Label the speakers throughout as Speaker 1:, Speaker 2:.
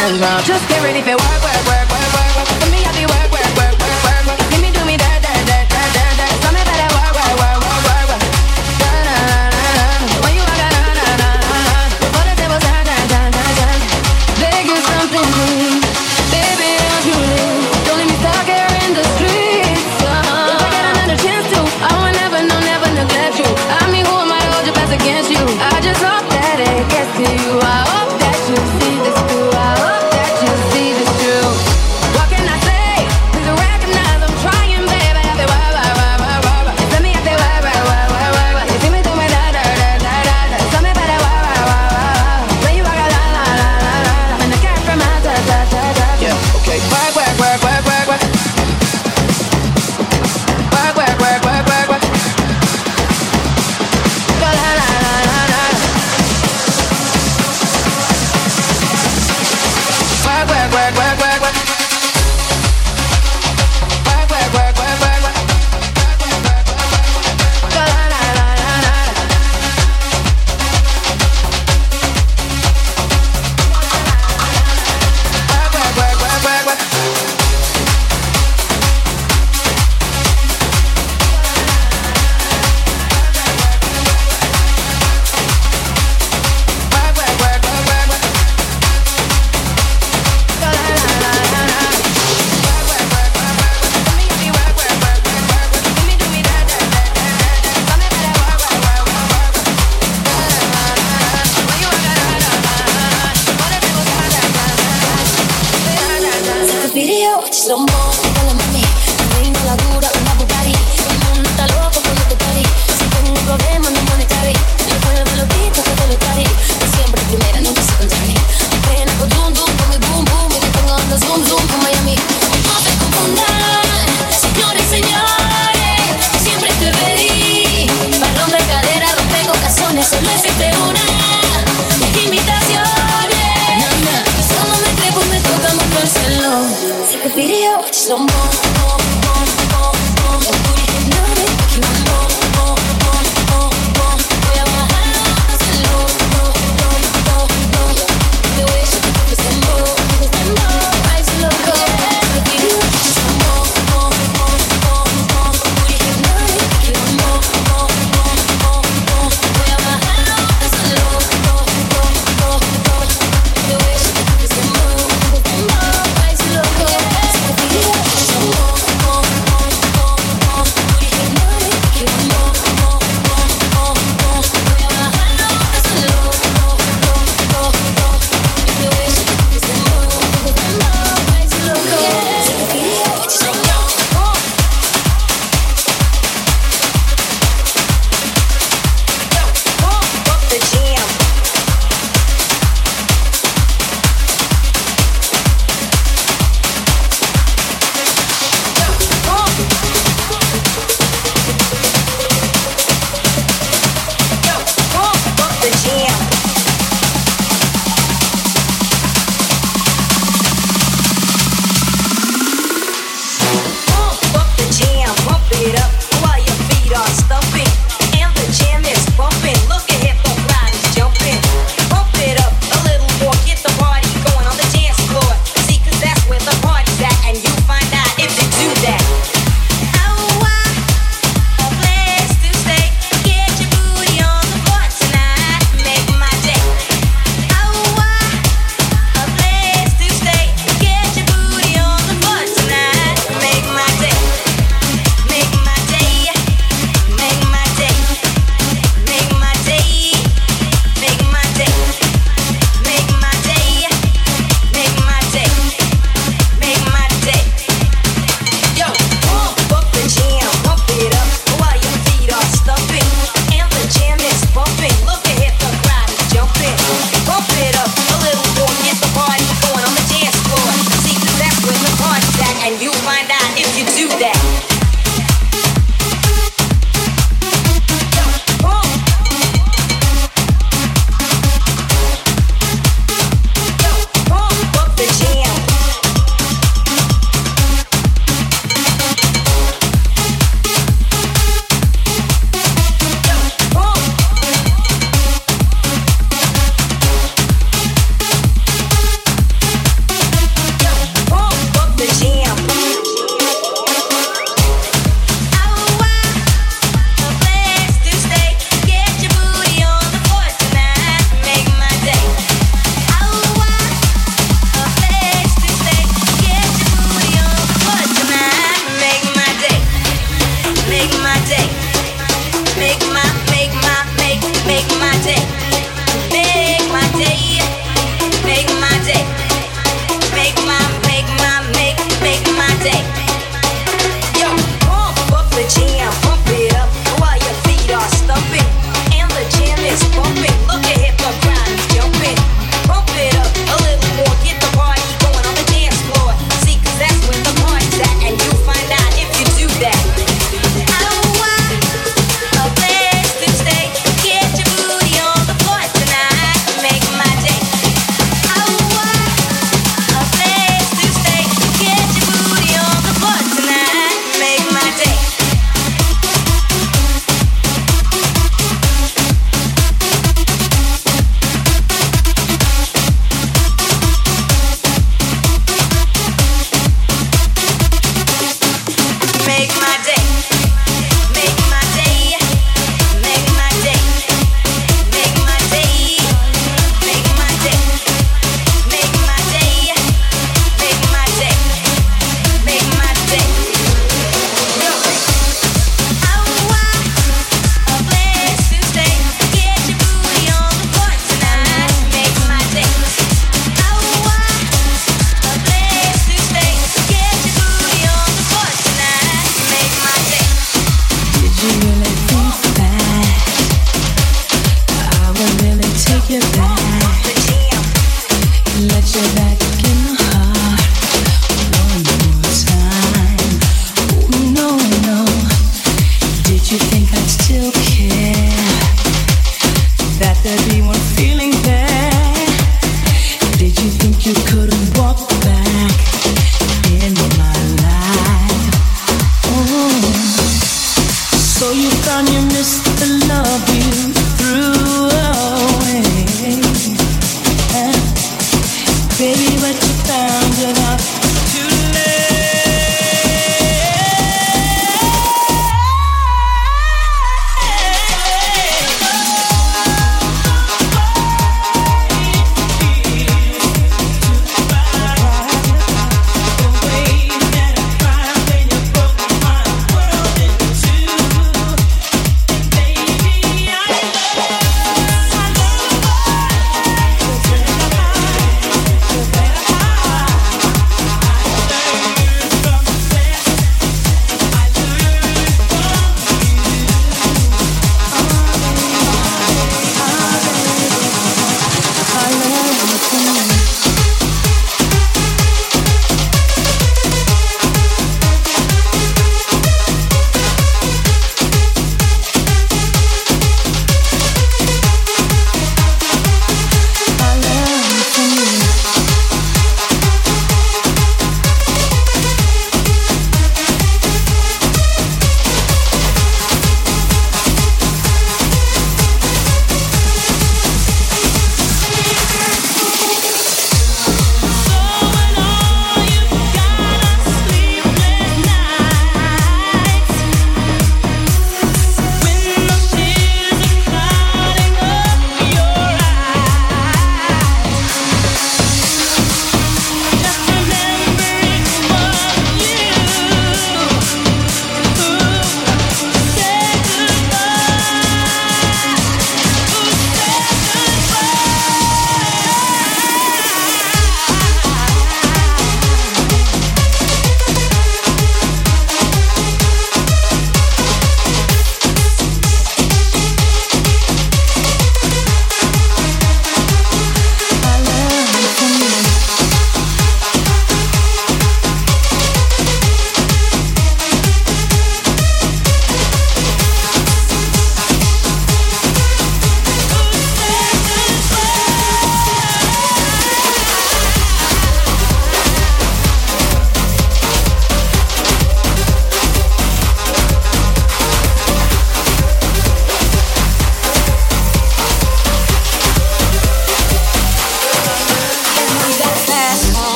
Speaker 1: Just get ready for work,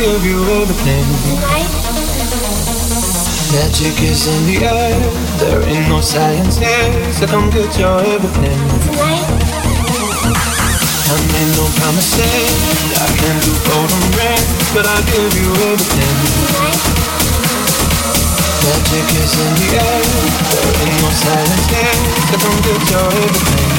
Speaker 1: give you everything. Magic
Speaker 2: is in the air, there ain't no science here, so come get your everything. I made no promises, I can do golden rings, but I'll give you everything. Magic is in the air, there ain't no silence here, so come get your everything.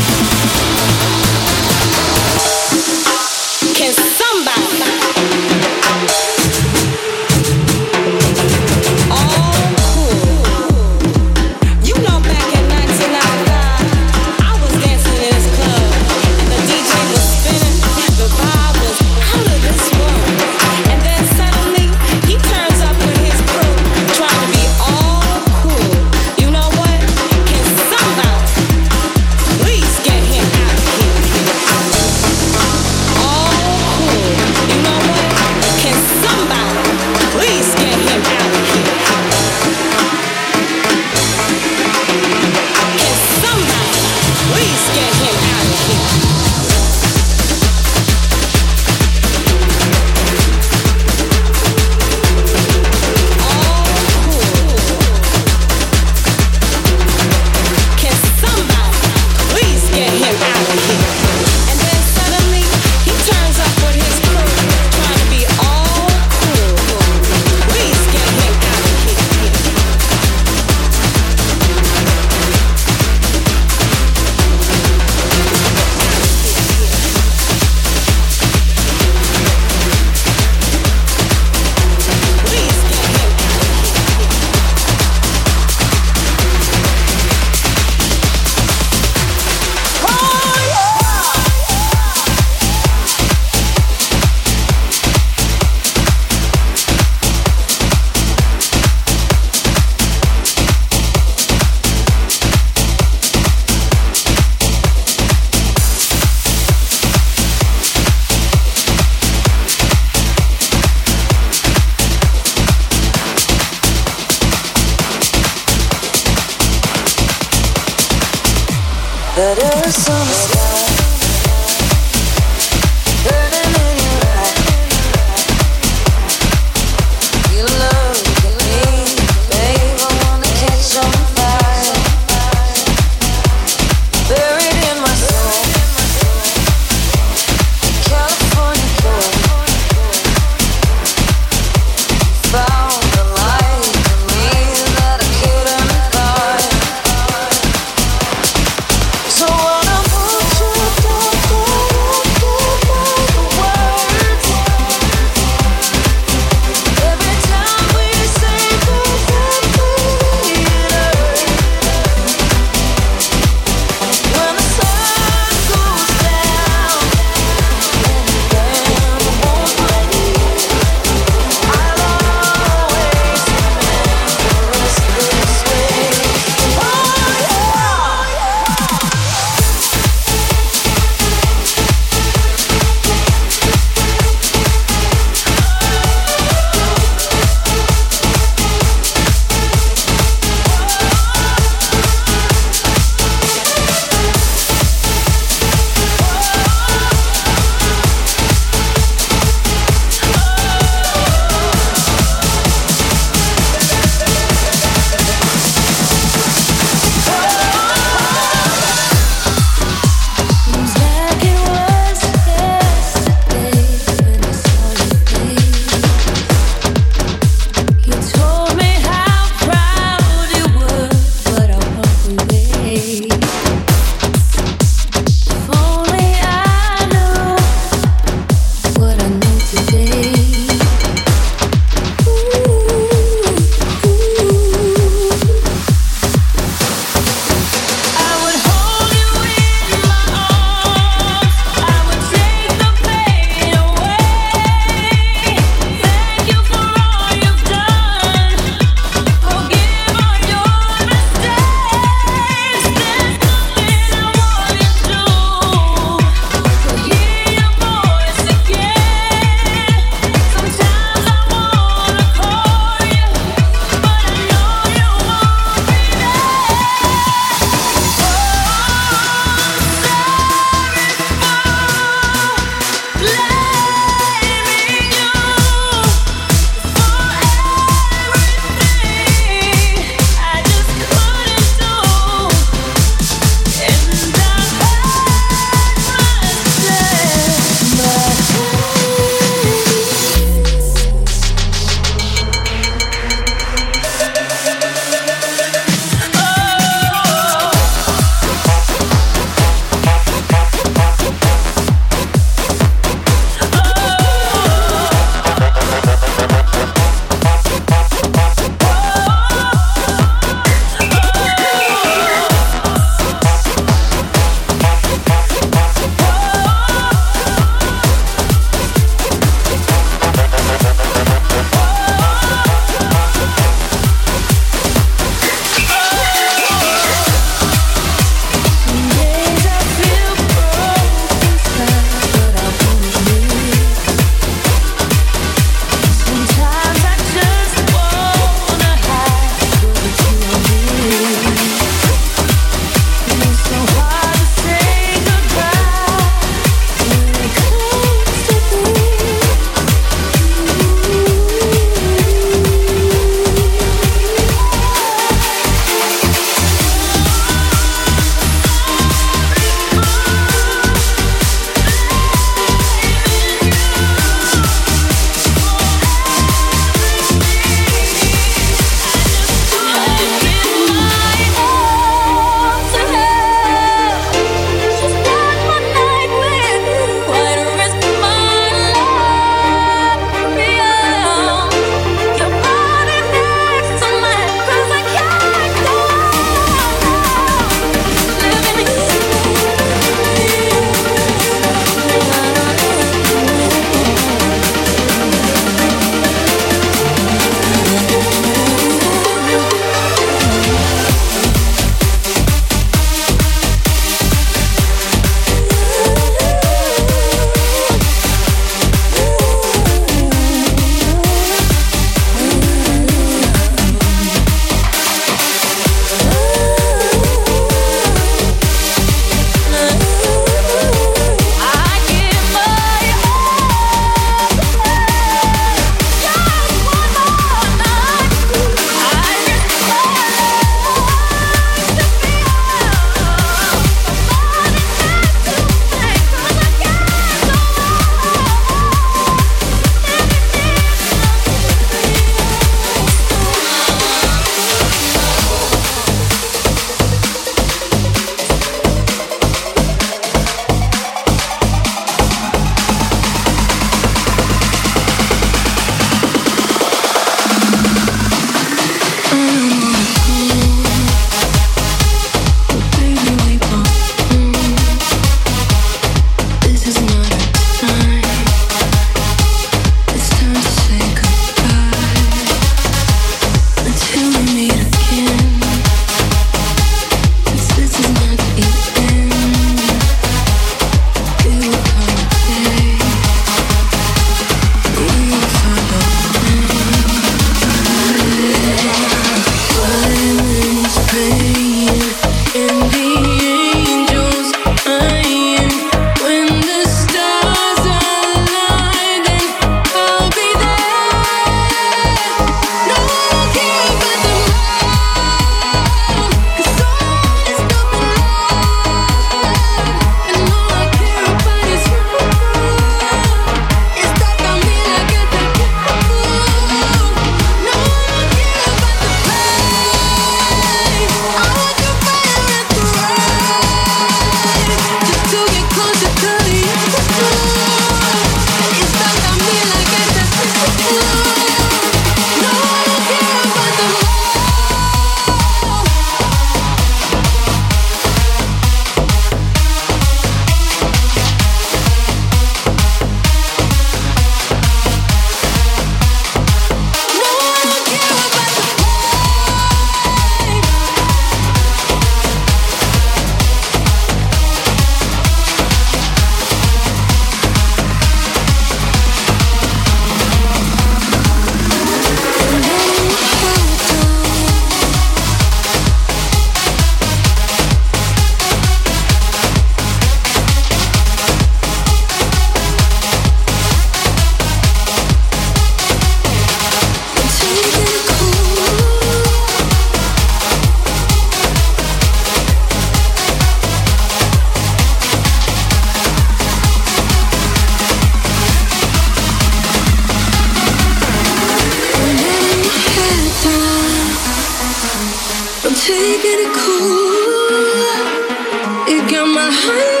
Speaker 3: I'm.